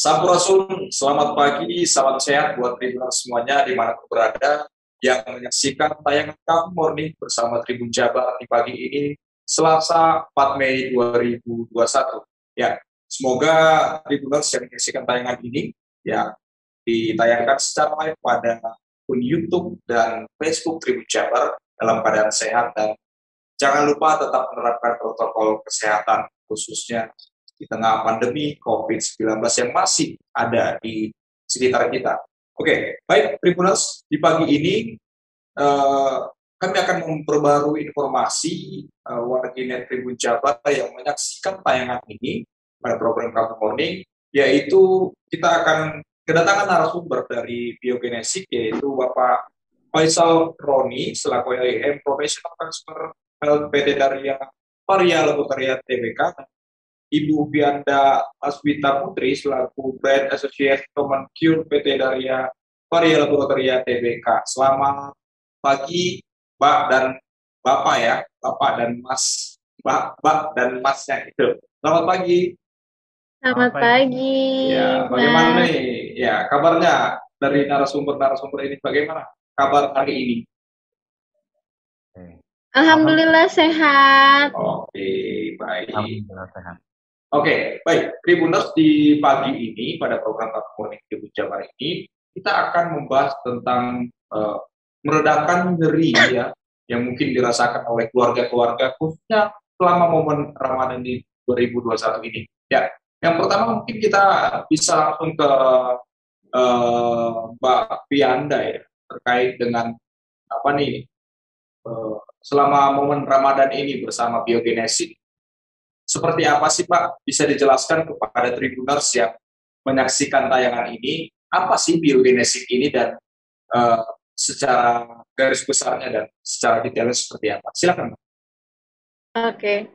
Sampurasun, selamat pagi, salam sehat buat Tribun semuanya di mana berada yang menyaksikan tayangan Kamu Morning bersama Tribun Jabar di pagi ini Selasa 4 Mei 2021. Ya, semoga Tribuners yang menyaksikan tayangan ini ya ditayangkan secara live pada YouTube dan Facebook Tribun Jabar dalam keadaan sehat dan jangan lupa tetap menerapkan protokol kesehatan khususnya di tengah pandemi COVID-19 yang masih ada di sekitar kita. Oke, baik Tribuners, di pagi ini uh, kami akan memperbarui informasi uh, warganet Tribun Jabar yang menyaksikan tayangan ini pada program Kamu Morning, yaitu kita akan kedatangan narasumber dari biogenesik, yaitu Bapak Faisal Roni, selaku LIM Professional Transfer Health PT Daria Varia Laboratoria TBK, Ibu Pianda Aswita Putri selaku Brand Associate Common Cure PT Daria Varia Laboratoria TBK. Selamat pagi, Mbak dan Bapak ya, Bapak dan Mas, Mbak, Mbak dan Masnya itu. Selamat pagi. Selamat pagi. Ya, bagaimana nih? Ya, kabarnya dari narasumber-narasumber ini bagaimana? Kabar hari ini? Alhamdulillah sehat. Oke, baik. Alhamdulillah sehat. Oke, baik. Tribuners di pagi ini pada program Morning Tribun Jabar ini kita akan membahas tentang uh, meredakan nyeri ya yang mungkin dirasakan oleh keluarga-keluarga khususnya selama momen Ramadan di 2021 ini. Ya, yang pertama mungkin kita bisa langsung ke uh, Mbak Pianda ya terkait dengan apa nih uh, selama momen Ramadan ini bersama biogenesis seperti apa sih Pak? Bisa dijelaskan kepada tribuners yang menyaksikan tayangan ini, apa sih biogenesis ini dan uh, secara garis besarnya dan secara detailnya seperti apa? Silakan. Oke.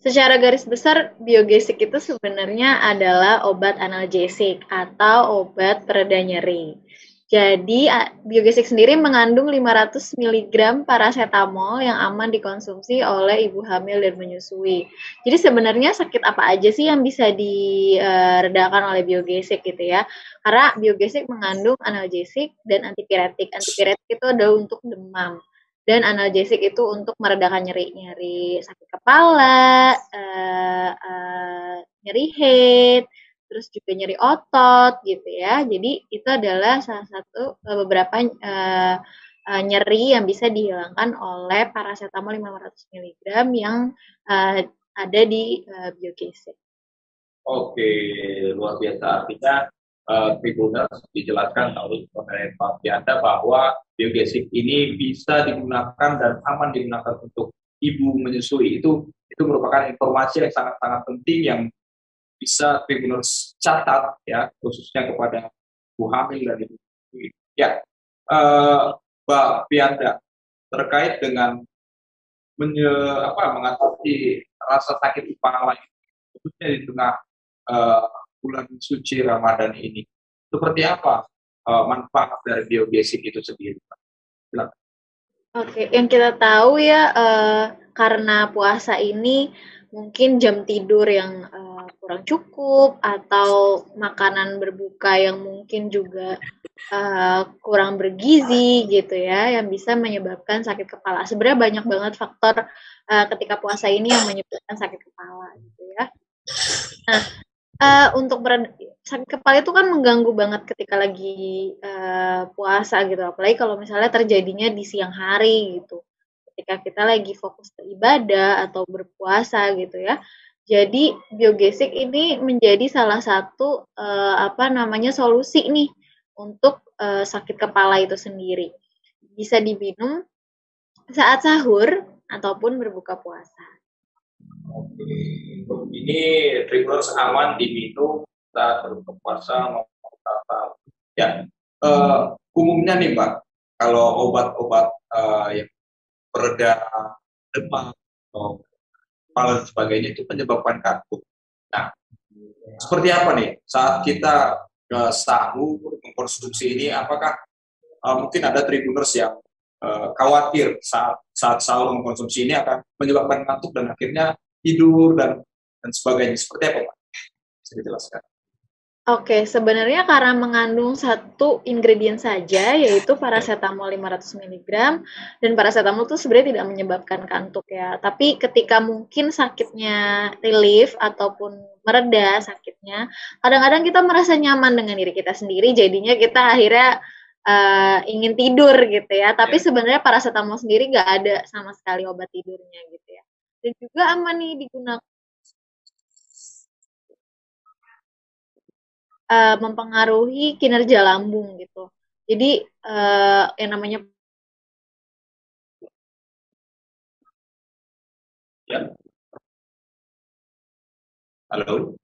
Secara garis besar, biogesik itu sebenarnya adalah obat analgesik atau obat pereda nyeri. Jadi biogesik sendiri mengandung 500 mg paracetamol yang aman dikonsumsi oleh ibu hamil dan menyusui. Jadi sebenarnya sakit apa aja sih yang bisa diredakan oleh biogesik gitu ya? Karena biogesik mengandung analgesik dan antipiretik. Antipiretik itu adalah untuk demam dan analgesik itu untuk meredakan nyeri-nyeri sakit kepala, uh, uh, nyeri head, terus juga nyeri otot gitu ya. Jadi itu adalah salah satu uh, beberapa uh, uh, nyeri yang bisa dihilangkan oleh paracetamol 500 mg yang uh, ada di uh, biogesik. Oke, luar biasa. Artinya uh, Tribuners dijelaskan oleh Pak Pianda bahwa biogesik ini bisa digunakan dan aman digunakan untuk ibu menyusui. Itu itu merupakan informasi yang sangat-sangat penting yang bisa tribuners catat ya khususnya kepada Bu Hamil dan Ibu Ya, uh, Mbak Pianda terkait dengan menye, apa, mengatasi rasa sakit kepala khususnya di tengah uh, bulan suci Ramadan ini. Seperti apa uh, manfaat dari biogesik itu sendiri? Silakan. Oke, yang kita tahu ya uh, karena puasa ini mungkin jam tidur yang uh, kurang cukup atau makanan berbuka yang mungkin juga uh, kurang bergizi gitu ya yang bisa menyebabkan sakit kepala. Sebenarnya banyak banget faktor uh, ketika puasa ini yang menyebabkan sakit kepala gitu ya. Nah, uh, untuk sakit kepala itu kan mengganggu banget ketika lagi uh, puasa gitu apalagi kalau misalnya terjadinya di siang hari gitu ketika kita lagi fokus beribadah atau berpuasa gitu ya. Jadi biogesik ini menjadi salah satu uh, apa namanya solusi nih untuk uh, sakit kepala itu sendiri. Bisa diminum saat sahur ataupun berbuka puasa. Oke, ini trigger aman diminum saat berbuka puasa maupun saat Ya, uh, umumnya nih Pak, kalau obat-obat uh, yang pereda demam atau kepala dan sebagainya itu menyebabkan kantuk. Nah, seperti apa nih saat kita ke sahur mengkonsumsi ini, apakah uh, mungkin ada tribuners yang uh, khawatir saat saat sahur mengkonsumsi ini akan menyebabkan kantuk dan akhirnya tidur dan dan sebagainya. Seperti apa, Pak? Bisa dijelaskan? Oke, sebenarnya karena mengandung satu ingredient saja, yaitu paracetamol 500 mg, dan paracetamol itu sebenarnya tidak menyebabkan kantuk ya. Tapi ketika mungkin sakitnya relief ataupun mereda sakitnya, kadang-kadang kita merasa nyaman dengan diri kita sendiri, jadinya kita akhirnya uh, ingin tidur gitu ya. Tapi yeah. sebenarnya paracetamol sendiri nggak ada sama sekali obat tidurnya gitu ya. Dan juga aman nih digunakan uh, mempengaruhi kinerja lambung gitu. Jadi uh, yang namanya ya. Halo.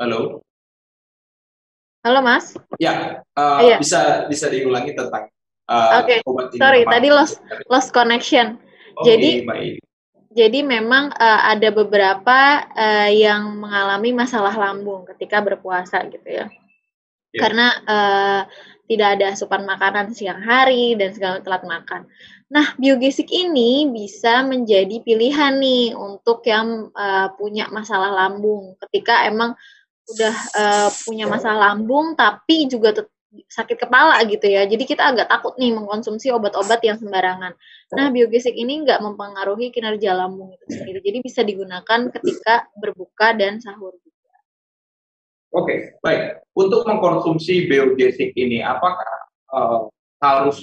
Halo. Halo Mas. Ya, uh, iya. bisa bisa diulangi tentang Uh, Oke, okay. sorry, tadi lost lost connection. Okay, jadi baik. jadi memang uh, ada beberapa uh, yang mengalami masalah lambung ketika berpuasa gitu ya. Yeah. Karena uh, tidak ada asupan makanan siang hari dan segala telat makan. Nah, biogesik ini bisa menjadi pilihan nih untuk yang uh, punya masalah lambung. Ketika emang udah uh, punya masalah lambung tapi juga sakit kepala gitu ya. Jadi kita agak takut nih mengkonsumsi obat-obat yang sembarangan. Nah, biogesik ini nggak mempengaruhi kinerja lambung itu sendiri. Jadi bisa digunakan ketika berbuka dan sahur juga. Oke, baik. Untuk mengkonsumsi biogesik ini, apakah uh, harus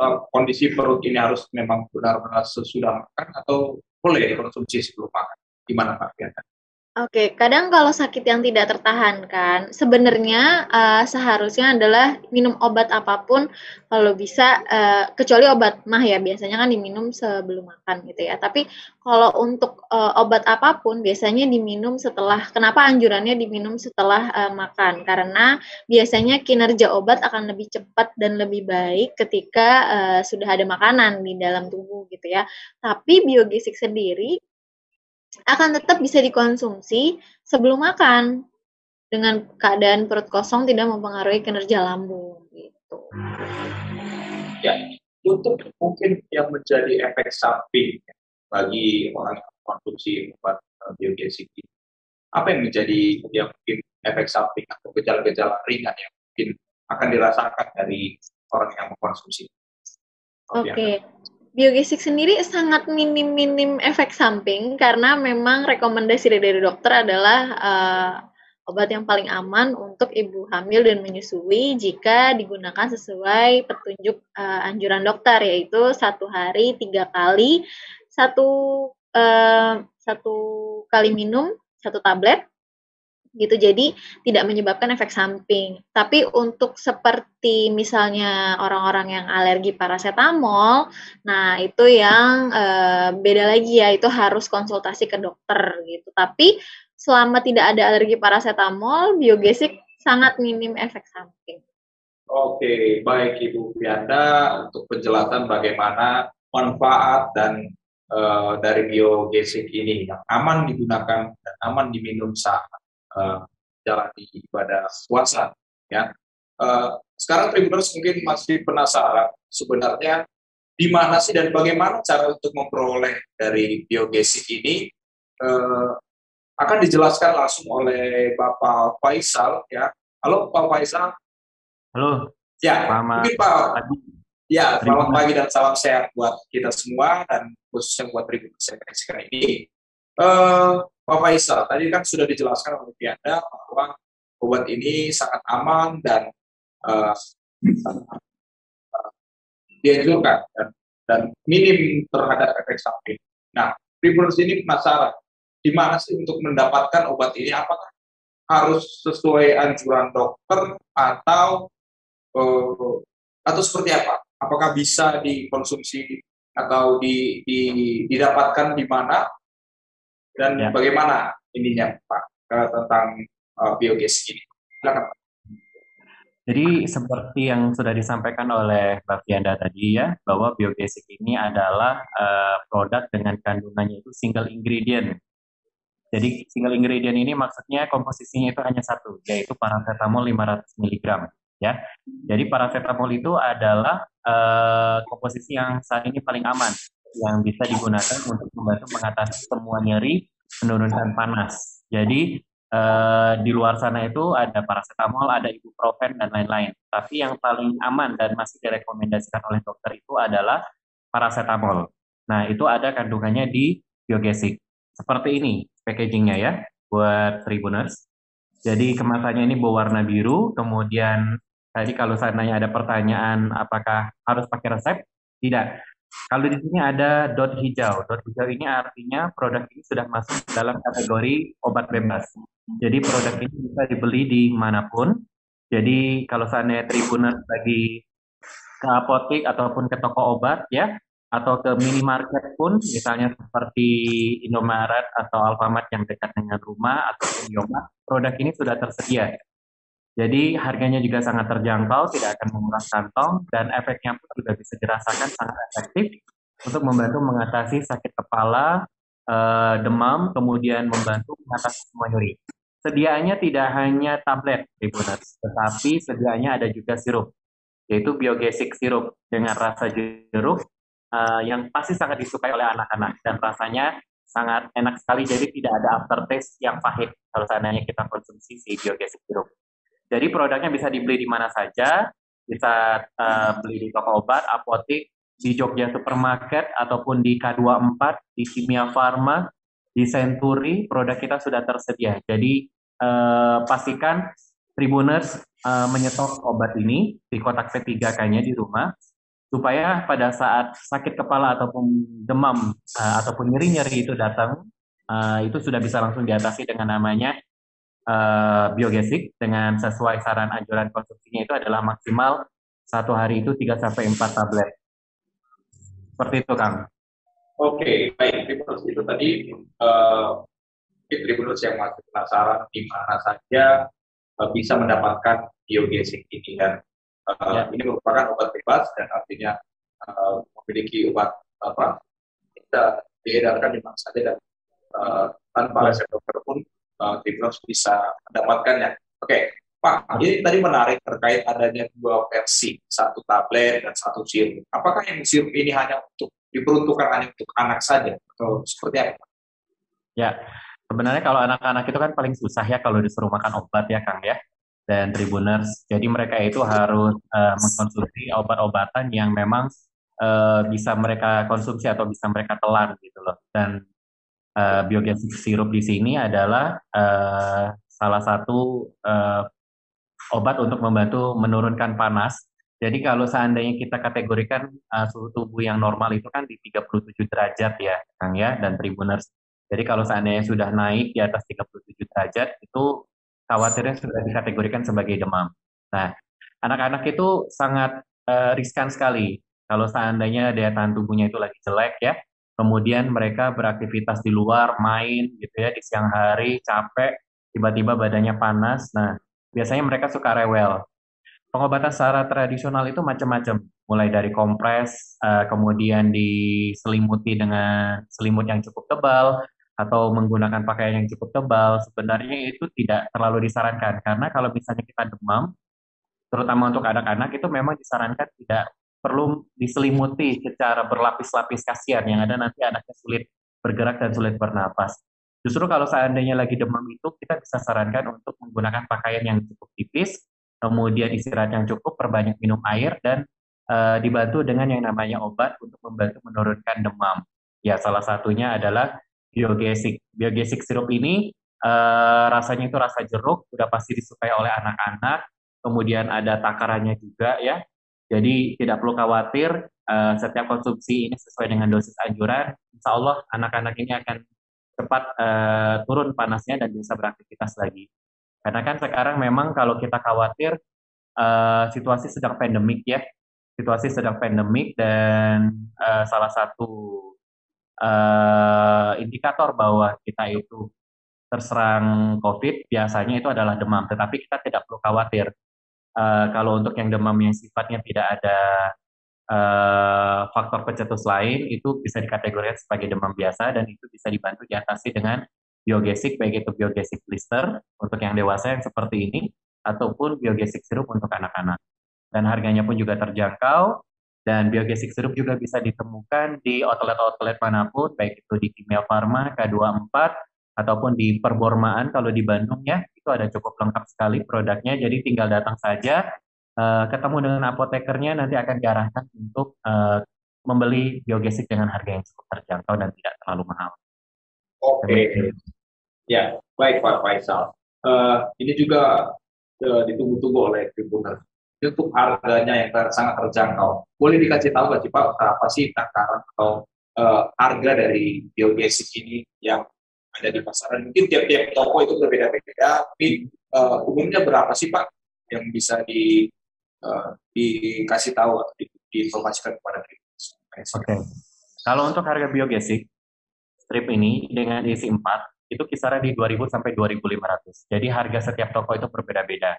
uh, kondisi perut ini harus memang benar-benar sesudah makan atau boleh dikonsumsi sebelum makan? Gimana Pak Fiana? Oke, kadang kalau sakit yang tidak tertahankan, sebenarnya uh, seharusnya adalah minum obat apa pun kalau bisa, uh, kecuali obat mah ya biasanya kan diminum sebelum makan gitu ya. Tapi kalau untuk uh, obat apa pun biasanya diminum setelah. Kenapa anjurannya diminum setelah uh, makan? Karena biasanya kinerja obat akan lebih cepat dan lebih baik ketika uh, sudah ada makanan di dalam tubuh gitu ya. Tapi biogesik sendiri akan tetap bisa dikonsumsi sebelum makan dengan keadaan perut kosong tidak mempengaruhi kinerja lambung gitu. Ya, untuk mungkin yang menjadi efek samping bagi orang yang konsumsi obat eh, biogesik ini, apa yang menjadi yang mungkin efek samping atau gejala-gejala ringan yang mungkin akan dirasakan dari orang yang mengkonsumsi? Oke, okay. Biogesik sendiri sangat minim-minim efek samping karena memang rekomendasi dari dokter adalah uh, obat yang paling aman untuk ibu hamil dan menyusui jika digunakan sesuai petunjuk uh, anjuran dokter yaitu satu hari tiga kali satu uh, satu kali minum satu tablet gitu. Jadi tidak menyebabkan efek samping. Tapi untuk seperti misalnya orang-orang yang alergi paracetamol nah itu yang e, beda lagi ya. Itu harus konsultasi ke dokter gitu. Tapi selama tidak ada alergi paracetamol biogesik sangat minim efek samping. Oke baik Ibu Pianda untuk penjelasan bagaimana manfaat dan uh, dari biogesik ini. Yang aman digunakan dan aman diminum saat uh, jalani ibadah puasa ya. Uh, sekarang Tribuners mungkin masih penasaran sebenarnya di mana sih dan bagaimana cara untuk memperoleh dari biogesik ini. Uh, akan dijelaskan langsung oleh Bapak Faisal ya. Halo Pak Faisal. Halo. Ya selamat mungkin Pak pagi. ya selamat pagi dan salam sehat buat kita semua dan khususnya buat Tribuners yang ini. Uh, Pak Faisal, tadi kan sudah dijelaskan oleh Pianda bahwa obat ini sangat aman dan uh, dianjurkan dan, dan minim terhadap efek samping. Nah, Tribuners ini penasaran, di mana sih untuk mendapatkan obat ini? Apakah harus sesuai anjuran dokter atau uh, atau seperti apa? Apakah bisa dikonsumsi atau di, di, didapatkan di mana dan ya. bagaimana ininya Pak tentang uh, biogas ini. Silakan Pak. Jadi seperti yang sudah disampaikan oleh Mbak Fianda tadi ya, bahwa biogesik ini adalah uh, produk dengan kandungannya itu single ingredient. Jadi single ingredient ini maksudnya komposisinya itu hanya satu, yaitu paracetamol 500 mg. Ya, jadi paracetamol itu adalah uh, komposisi yang saat ini paling aman yang bisa digunakan untuk membantu mengatasi semua nyeri, menurunkan panas. Jadi uh, di luar sana itu ada paracetamol, ada ibuprofen dan lain-lain. Tapi yang paling aman dan masih direkomendasikan oleh dokter itu adalah paracetamol. Nah, itu ada kandungannya di biogesic. Seperti ini packagingnya ya, buat Tribuners. Jadi kemasannya ini berwarna biru, kemudian tadi kalau seandainya ada pertanyaan apakah harus pakai resep, tidak. Kalau di sini ada dot hijau, dot hijau ini artinya produk ini sudah masuk dalam kategori obat bebas. Jadi produk ini bisa dibeli di mana pun. Jadi kalau seandainya Tribuners lagi ke apotek ataupun ke toko obat ya, atau ke minimarket pun, misalnya seperti Indomaret atau Alfamart yang dekat dengan rumah atau Indomaret, produk ini sudah tersedia. Jadi harganya juga sangat terjangkau, tidak akan menguras kantong, dan efeknya pun juga bisa dirasakan sangat efektif untuk membantu mengatasi sakit kepala, eh, demam, kemudian membantu mengatasi semua nyeri. Sediaannya tidak hanya tablet, Tribuners, tetapi sediaannya ada juga sirup, yaitu biogesic sirup dengan rasa jeruk uh, yang pasti sangat disukai oleh anak-anak dan rasanya sangat enak sekali jadi tidak ada aftertaste yang pahit kalau seandainya kita konsumsi si biogesic sirup. Jadi produknya bisa dibeli di mana saja, bisa uh, beli di toko obat, apotik, di Jogja Supermarket ataupun di K24, di Kimia Farma, di Century, produk kita sudah tersedia. Jadi uh, pastikan Tribuners uh, menyetok obat ini di kotak P3K-nya di rumah supaya pada saat sakit kepala ataupun demam uh, ataupun nyeri-nyeri itu datang uh, itu sudah bisa langsung diatasi dengan namanya uh, biogesic dengan sesuai saran anjuran konsumsinya itu adalah maksimal satu hari itu 3 sampai 4 tablet. Seperti itu, Kang. Oke, baik. Tribunus itu tadi uh, Tribunus yang masih penasaran di mana saja uh, bisa mendapatkan biogesic ini dan uh, ya. ini merupakan obat bebas dan artinya uh, memiliki obat apa kita diedarkan di mana saja dan uh, tanpa resep dokter pun uh, bisa mendapatkannya. Oke. Pak, ini tadi menarik terkait adanya dua versi, satu tablet dan satu sirup. Apakah yang sirup ini hanya untuk diperuntukkan hanya untuk anak saja atau seperti apa? Ya, sebenarnya kalau anak-anak itu kan paling susah ya kalau disuruh makan obat ya Kang ya dan Tribuners. Jadi mereka itu harus uh, mengkonsumsi obat-obatan yang memang uh, bisa mereka konsumsi atau bisa mereka telan gitu loh. Dan uh, sirup di sini adalah uh, salah satu uh, obat untuk membantu menurunkan panas. Jadi kalau seandainya kita kategorikan uh, suhu tubuh yang normal itu kan di 37 derajat ya, Kang ya, dan Tribuners. Jadi kalau seandainya sudah naik di atas 37 derajat itu khawatirnya sudah dikategorikan sebagai demam. Nah, anak-anak itu sangat uh, riskan sekali kalau seandainya daya tahan tubuhnya itu lagi jelek ya. Kemudian mereka beraktivitas di luar, main gitu ya di siang hari, capek, tiba-tiba badannya panas. Nah, biasanya mereka suka rewel. Pengobatan secara tradisional itu macam-macam, mulai dari kompres, uh, kemudian diselimuti dengan selimut yang cukup tebal, atau menggunakan pakaian yang cukup tebal, sebenarnya itu tidak terlalu disarankan. Karena kalau misalnya kita demam, terutama untuk anak-anak, itu memang disarankan tidak perlu diselimuti secara berlapis-lapis kasihan, yang ada nanti anaknya sulit bergerak dan sulit bernapas. Justru kalau seandainya lagi demam itu, kita bisa sarankan untuk menggunakan pakaian yang cukup tipis, kemudian istirahat yang cukup, perbanyak minum air, dan uh, dibantu dengan yang namanya obat untuk membantu menurunkan demam. Ya, salah satunya adalah biogesic. Biogesic sirup ini uh, rasanya itu rasa jeruk, sudah pasti disukai oleh anak-anak. Kemudian ada takarannya juga ya. Jadi tidak perlu khawatir uh, setiap konsumsi ini sesuai dengan dosis anjuran. Insya Allah anak-anak ini akan cepat uh, turun panasnya dan bisa beraktivitas lagi. Karena kan sekarang memang kalau kita khawatir uh, situasi sedang pandemik ya, situasi sedang pandemik dan uh, salah satu uh, indikator bahwa kita itu terserang COVID biasanya itu adalah demam, tetapi kita tidak perlu khawatir. Uh, kalau untuk yang demam yang sifatnya tidak ada uh, faktor pencetus lain, itu bisa dikategorikan sebagai demam biasa dan itu bisa dibantu diatasi dengan biogesic, baik itu biogesic blister untuk yang dewasa yang seperti ini, ataupun biogesic sirup untuk anak-anak. Dan harganya pun juga terjangkau, Dan biogesic sirup juga bisa ditemukan di outlet-outlet mana pun, baik itu di Kimia Farma, K24, ataupun di Perbormaan kalau di Bandung ya, itu ada cukup lengkap sekali produknya. Jadi tinggal datang saja, uh, ketemu dengan apotekernya, nanti akan diarahkan untuk uh, membeli biogesic dengan harga yang cukup terjangkau dan tidak terlalu mahal. Oke, okay. ya baik Pak Faisal. Uh, ini juga uh, ditunggu-tunggu oleh Tribunal untuk harganya yang ter, sangat terjangkau. Boleh dikasih tahu nggak sih Pak berapa sih takaran atau uh, harga dari biogesis ini yang ada di pasaran? Mungkin tiap-tiap toko itu berbeda-beda, tapi uh, umumnya berapa sih Pak yang bisa di uh, dikasih tahu atau di, diinformasikan kepada kita? Oke, okay. kalau untuk harga biogesik strip ini dengan isi 4 itu kisaran di 2000 sampai 2500. Jadi harga setiap toko itu berbeda-beda.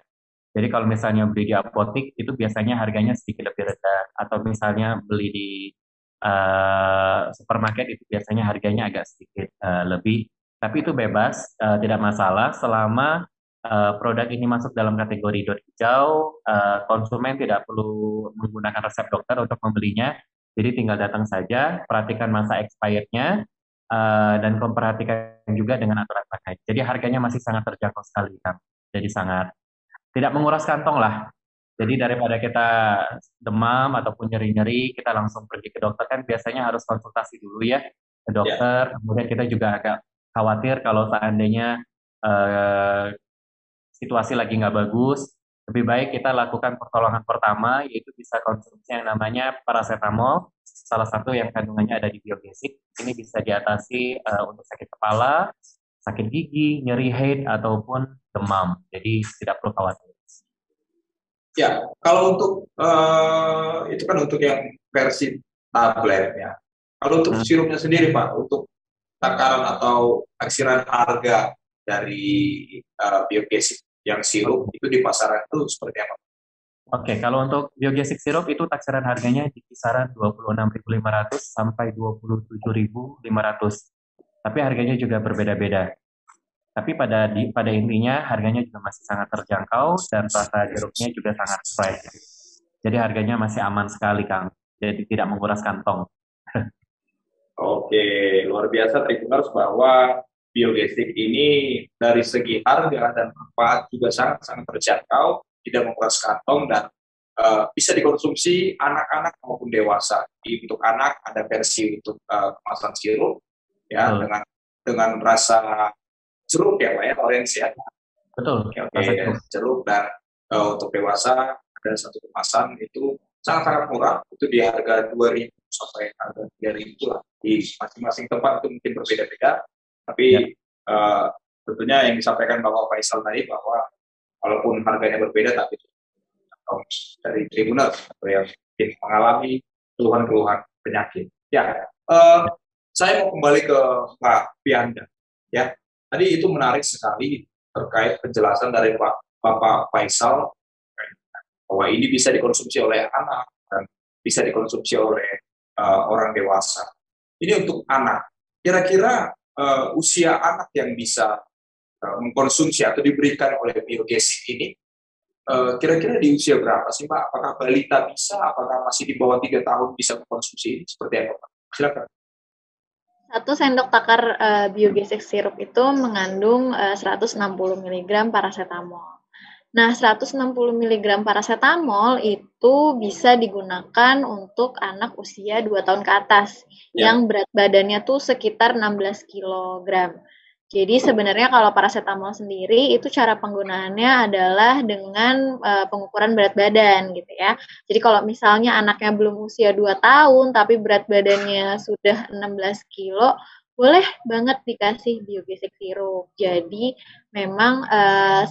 Jadi kalau misalnya beli di apotik itu biasanya harganya sedikit lebih rendah atau misalnya beli di uh, supermarket itu biasanya harganya agak sedikit uh, lebih. Tapi itu bebas, uh, tidak masalah selama uh, produk ini masuk dalam kategori dot hijau, uh, konsumen tidak perlu menggunakan resep dokter untuk membelinya. Jadi tinggal datang saja, perhatikan masa expirednya, uh, dan memperhatikan juga dengan aturan pakai. Jadi harganya masih sangat terjangkau sekali, Kang. Jadi sangat tidak menguras kantong lah. Jadi daripada kita demam ataupun nyeri-nyeri, kita langsung pergi ke dokter kan biasanya harus konsultasi dulu ya ke dokter. Yeah. Kemudian kita juga agak khawatir kalau seandainya uh, situasi lagi nggak bagus, lebih baik kita lakukan pertolongan pertama yaitu bisa konsumsi yang namanya paracetamol, salah satu yang kandungannya ada di biogesic. Ini bisa diatasi uh, untuk sakit kepala, sakit gigi, nyeri head ataupun demam. Jadi tidak perlu khawatir. Ya, kalau untuk uh, itu kan untuk yang versi tablet ya. Kalau untuk hmm. sirupnya sendiri Pak, untuk takaran atau taksiran harga dari uh, biogesic yang sirup itu di pasaran itu seperti apa? Oke, kalau untuk biogesic sirup itu taksiran harganya di kisaran 26.500 sampai 27.500. Tapi harganya juga berbeda-beda. Tapi pada di, pada intinya harganya juga masih sangat terjangkau dan rasa jeruknya juga sangat fresh. Jadi harganya masih aman sekali, Kang. Jadi tidak menguras kantong. Oke, luar biasa Tribuners bahwa biogesik ini dari segi harga dan manfaat juga sangat-sangat terjangkau, tidak menguras kantong dan uh, bisa dikonsumsi anak-anak maupun dewasa. Di, untuk anak ada versi untuk uh, kemasan sirup ya hmm. dengan dengan rasa jeruk ya Pak ya, orange ya. Betul. Oke, okay, jeruk dan uh, untuk dewasa ada satu kemasan itu sangat-sangat murah, itu di harga 2000 sampai harga 3000 lah. Di masing-masing tempat itu mungkin berbeda-beda, tapi ya. uh, tentunya yang disampaikan Bapak Faisal tadi bahwa walaupun harganya berbeda, tapi dari tribunal atau yang mengalami keluhan-keluhan penyakit. Ya, uh, saya mau kembali ke Pak Pianda. Ya, Tadi itu menarik sekali terkait penjelasan dari Pak Bapak Faisal bahwa ini bisa dikonsumsi oleh anak dan bisa dikonsumsi oleh uh, orang dewasa. Ini untuk anak. Kira-kira uh, usia anak yang bisa uh, mengkonsumsi atau diberikan oleh biogesic ini kira-kira di usia berapa sih Pak? Apakah balita bisa? Apakah masih di bawah tiga tahun bisa mengkonsumsi ini? Seperti apa Pak? Silakan. Satu sendok takar uh, biogesic sirup itu mengandung uh, 160 mg paracetamol. Nah, 160 mg paracetamol itu bisa digunakan untuk anak usia 2 tahun ke atas ya. yang berat badannya tuh sekitar 16 kg. Jadi sebenarnya kalau paracetamol sendiri itu cara penggunaannya adalah dengan uh, pengukuran berat badan gitu ya. Jadi kalau misalnya anaknya belum usia 2 tahun tapi berat badannya sudah 16 kilo, boleh banget dikasih biogesic sirup. Jadi memang uh,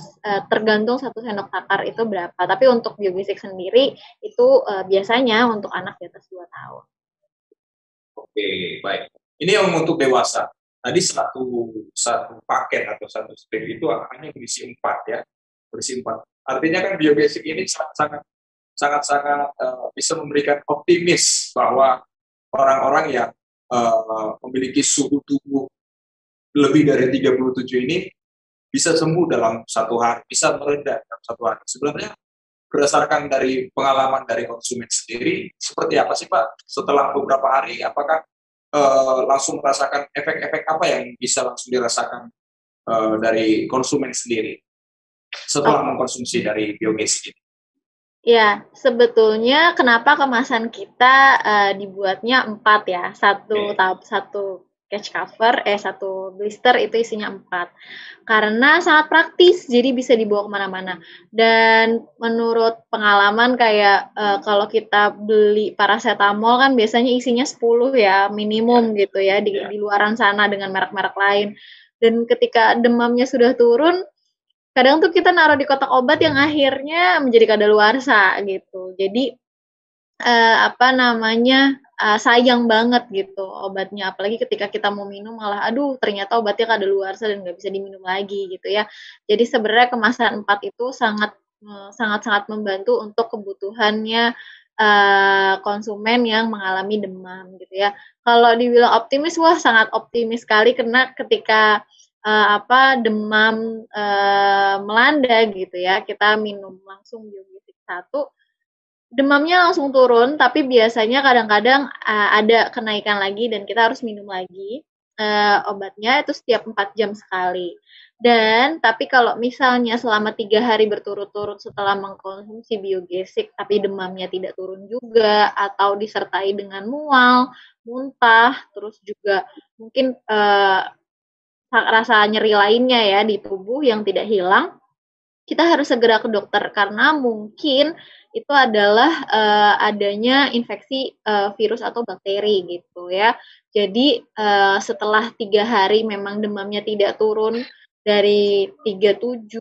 tergantung satu sendok takar itu berapa. Tapi untuk biogesic sendiri itu uh, biasanya untuk anak di atas 2 tahun. Oke, baik. Ini yang untuk dewasa tadi satu satu paket atau satu strip itu hanya berisi empat ya berisi empat artinya kan biobasic ini sangat sangat sangat sangat uh, bisa memberikan optimis bahwa orang-orang yang uh, memiliki suhu tubuh lebih dari 37 ini bisa sembuh dalam satu hari bisa meredah dalam satu hari sebenarnya berdasarkan dari pengalaman dari konsumen sendiri, seperti apa sih Pak setelah beberapa hari? Apakah uh, langsung merasakan efek-efek apa yang bisa langsung dirasakan uh, dari konsumen sendiri setelah mengkonsumsi dari biogas ini? Ya, sebetulnya kenapa kemasan kita uh, dibuatnya empat ya, satu okay. tahap satu catch cover, eh satu blister itu isinya empat, karena sangat praktis, jadi bisa dibawa ke mana-mana. Dan menurut pengalaman kayak uh, kalau kita beli paracetamol kan biasanya isinya 10 ya minimum yeah. gitu ya di, yeah. di luaran sana dengan merek-merek lain. Dan ketika demamnya sudah turun, kadang tuh kita naruh di kotak obat yang akhirnya menjadi kadaluarsa gitu. Jadi uh, apa namanya uh, sayang banget gitu obatnya apalagi ketika kita mau minum malah aduh ternyata obatnya kadaluarsa dan nggak bisa diminum lagi gitu ya. Jadi sebenarnya kemasan 4 itu sangat uh, sangat-sangat membantu untuk kebutuhannya uh, konsumen yang mengalami demam gitu ya. Kalau dibilang optimis wah sangat optimis sekali karena ketika uh, apa demam uh, melanda gitu ya. Kita minum langsung biogetik satu. Demamnya langsung turun tapi biasanya kadang-kadang uh, ada kenaikan lagi dan kita harus minum lagi uh, obatnya itu setiap 4 jam sekali. Dan tapi kalau misalnya selama tiga hari berturut-turut setelah mengkonsumsi biogesik tapi demamnya tidak turun juga atau disertai dengan mual, muntah, terus juga mungkin uh, rasa nyeri lainnya ya di tubuh yang tidak hilang, kita harus segera ke dokter karena mungkin itu adalah uh, adanya infeksi uh, virus atau bakteri gitu ya. Jadi uh, setelah tiga hari memang demamnya tidak turun dari 37,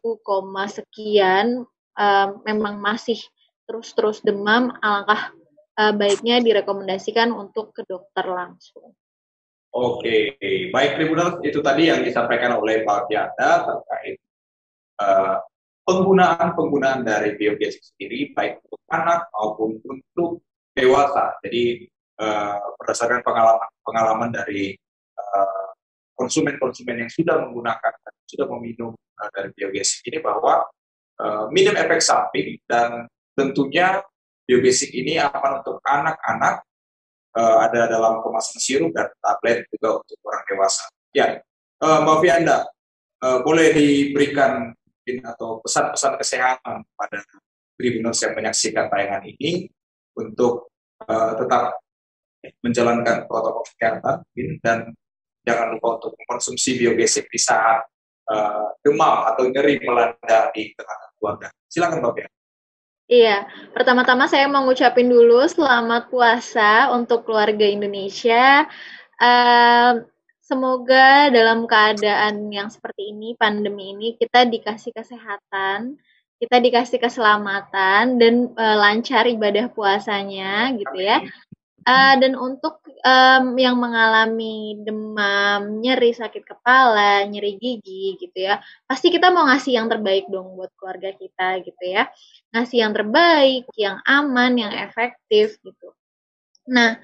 sekian uh, memang masih terus-terus demam, alangkah uh, baiknya direkomendasikan untuk ke dokter langsung. Oke, baik Tribunal, itu tadi yang disampaikan oleh Pak Pianda terkait uh, penggunaan-penggunaan dari biogas sendiri, baik untuk anak maupun untuk dewasa. Jadi uh, berdasarkan pengalaman-pengalaman dari konsumen-konsumen uh, yang sudah menggunakan dan sudah meminum uh, dari biogas ini bahwa uh, minim efek samping dan tentunya biogesik ini aman untuk anak-anak uh, ada dalam kemasan sirup dan tablet juga untuk orang dewasa. Ya, uh, Mbak Fianda, uh, boleh diberikan atau pesan-pesan kesehatan pada tribuners yang menyaksikan tayangan ini untuk uh, tetap menjalankan protokol kesehatan dan jangan lupa untuk mengkonsumsi biogesik di saat uh, demam atau nyeri melanda di tengah keluarga. Silakan Fianda. Iya, pertama-tama saya mau ngucapin dulu selamat puasa untuk keluarga Indonesia. Uh, semoga dalam keadaan yang seperti ini, pandemi ini, kita dikasih kesehatan, kita dikasih keselamatan dan uh, lancar ibadah puasanya, gitu ya. Uh, dan untuk um, yang mengalami demam, nyeri sakit kepala, nyeri gigi gitu ya, pasti kita mau ngasih yang terbaik dong buat keluarga kita gitu ya. Ngasih yang terbaik, yang aman, yang efektif gitu. Nah,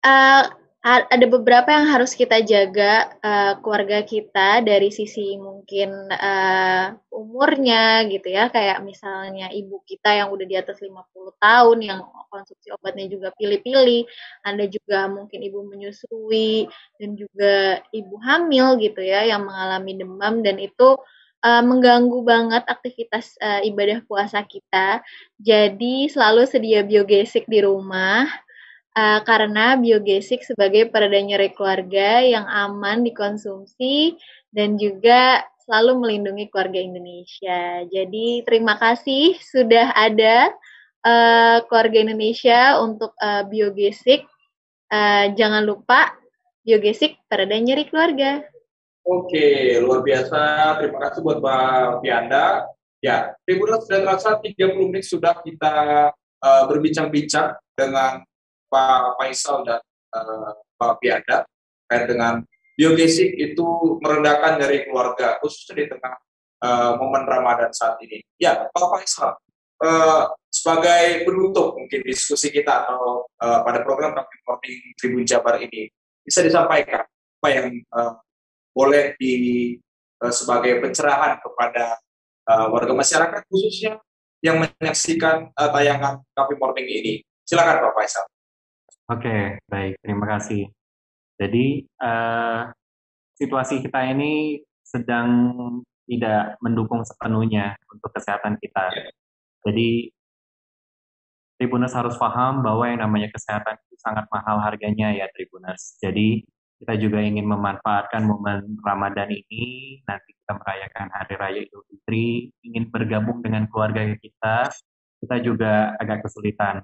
uh, ada beberapa yang harus kita jaga uh, keluarga kita dari sisi mungkin uh, umurnya gitu ya. Kayak misalnya ibu kita yang udah di atas 50 tahun yang konsumsi obatnya juga pilih-pilih. Ada juga mungkin ibu menyusui dan juga ibu hamil gitu ya yang mengalami demam. Dan itu uh, mengganggu banget aktivitas uh, ibadah puasa kita. Jadi selalu sedia biogesik di rumah uh, karena biogesik sebagai pereda nyeri keluarga yang aman dikonsumsi dan juga selalu melindungi keluarga Indonesia. Jadi terima kasih sudah ada uh, keluarga Indonesia untuk uh, biogesik. Uh, jangan lupa biogesik pereda nyeri keluarga. Oke, luar biasa. Terima kasih buat Mbak Pianda. Ya, Tribunal sudah terasa 30 menit sudah kita uh, berbincang-bincang dengan Pak Faisal dan uh, Pak Pianda terkait dengan biogesik itu meredakan dari keluarga khususnya di tengah uh, momen Ramadan saat ini. Ya, Pak Faisal, uh, sebagai penutup mungkin diskusi kita atau uh, pada program Rapid Morning Tribun Jabar ini bisa disampaikan apa yang uh, boleh di uh, sebagai pencerahan kepada uh, warga masyarakat khususnya yang menyaksikan uh, tayangan Coffee Morning ini. Silakan Pak Faisal. Oke, baik. Terima kasih. Jadi, uh, situasi kita ini sedang tidak mendukung sepenuhnya untuk kesehatan kita. Ya. Jadi, Tribuners harus paham bahwa yang namanya kesehatan itu sangat mahal harganya ya Tribuners. Jadi, kita juga ingin memanfaatkan momen Ramadan ini, nanti kita merayakan Hari Raya Idul Fitri, ingin bergabung dengan keluarga kita, kita juga agak kesulitan.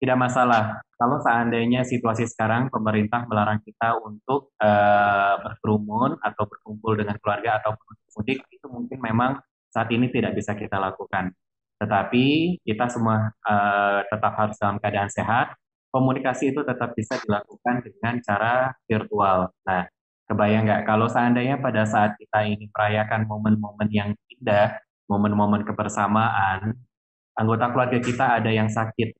Tidak masalah, kalau seandainya situasi sekarang pemerintah melarang kita untuk uh, berkerumun atau berkumpul dengan keluarga atau mudik, itu mungkin memang saat ini tidak bisa kita lakukan. Tetapi kita semua uh, tetap harus dalam keadaan sehat, komunikasi itu tetap bisa dilakukan dengan cara virtual. Nah, kebayang nggak kalau seandainya pada saat kita ini merayakan momen-momen yang indah, momen-momen kebersamaan, anggota keluarga kita ada yang sakit.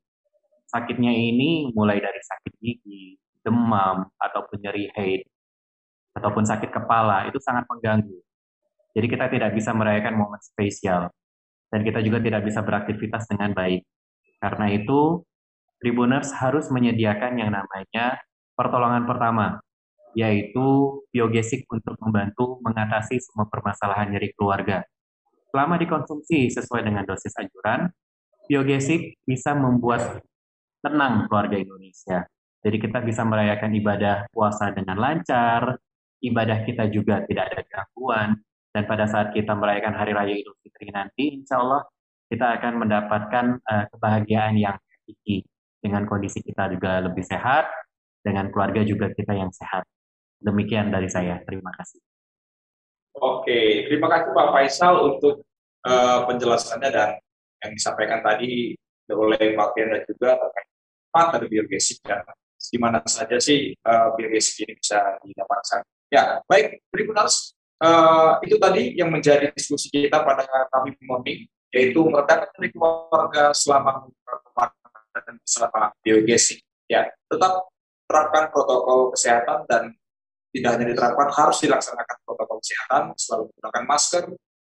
Sakitnya ini mulai dari sakit gigi, demam, ataupun nyeri head, ataupun sakit kepala, itu sangat mengganggu. Jadi kita tidak bisa merayakan momen spesial. Dan kita juga tidak bisa beraktivitas dengan baik. Karena itu, Tribuners harus menyediakan yang namanya pertolongan pertama, yaitu biogesik untuk membantu mengatasi semua permasalahan nyeri keluarga. Selama dikonsumsi sesuai dengan dosis anjuran, biogesik bisa membuat tenang keluarga Indonesia. Jadi kita bisa merayakan ibadah puasa dengan lancar, ibadah kita juga tidak ada gangguan, dan pada saat kita merayakan Hari Raya Idul Fitri nanti, insya Allah kita akan mendapatkan uh, kebahagiaan yang hakiki dengan kondisi kita juga lebih sehat, dengan keluarga juga kita yang sehat. Demikian dari saya. Terima kasih. Oke, terima kasih Pak Faisal untuk uh, penjelasannya dan yang disampaikan tadi oleh Pak dan juga terkait dari biogesik dan di mana saja sih uh, biogesik ini bisa didapatkan. Ya, baik, Tribunals, uh, itu tadi yang menjadi diskusi kita pada kami morning, yaitu meredakan dari keluarga selama dan beserta biogesik. Ya, tetap terapkan protokol kesehatan dan tidak hanya diterapkan, harus dilaksanakan protokol kesehatan, selalu menggunakan masker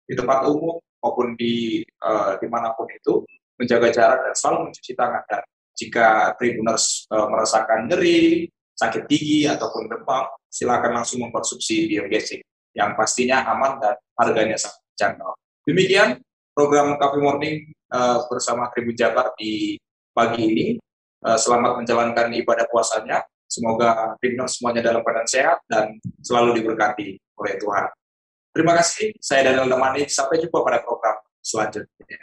di tempat umum maupun di uh, di mana pun itu, menjaga jarak dan selalu mencuci tangan. Dan jika tribuners uh, merasakan nyeri, sakit gigi ataupun demam, silakan langsung mengkonsumsi biogesik yang pastinya aman dan harganya sangat jangkau. Demikian program Coffee Morning uh, bersama Tribun Jabar di pagi ini. Uh, selamat menjalankan ibadah puasanya. Semoga timnas semuanya dalam keadaan sehat dan selalu diberkati oleh Tuhan. Terima kasih. Saya Daniel Damani. Sampai jumpa pada program selanjutnya.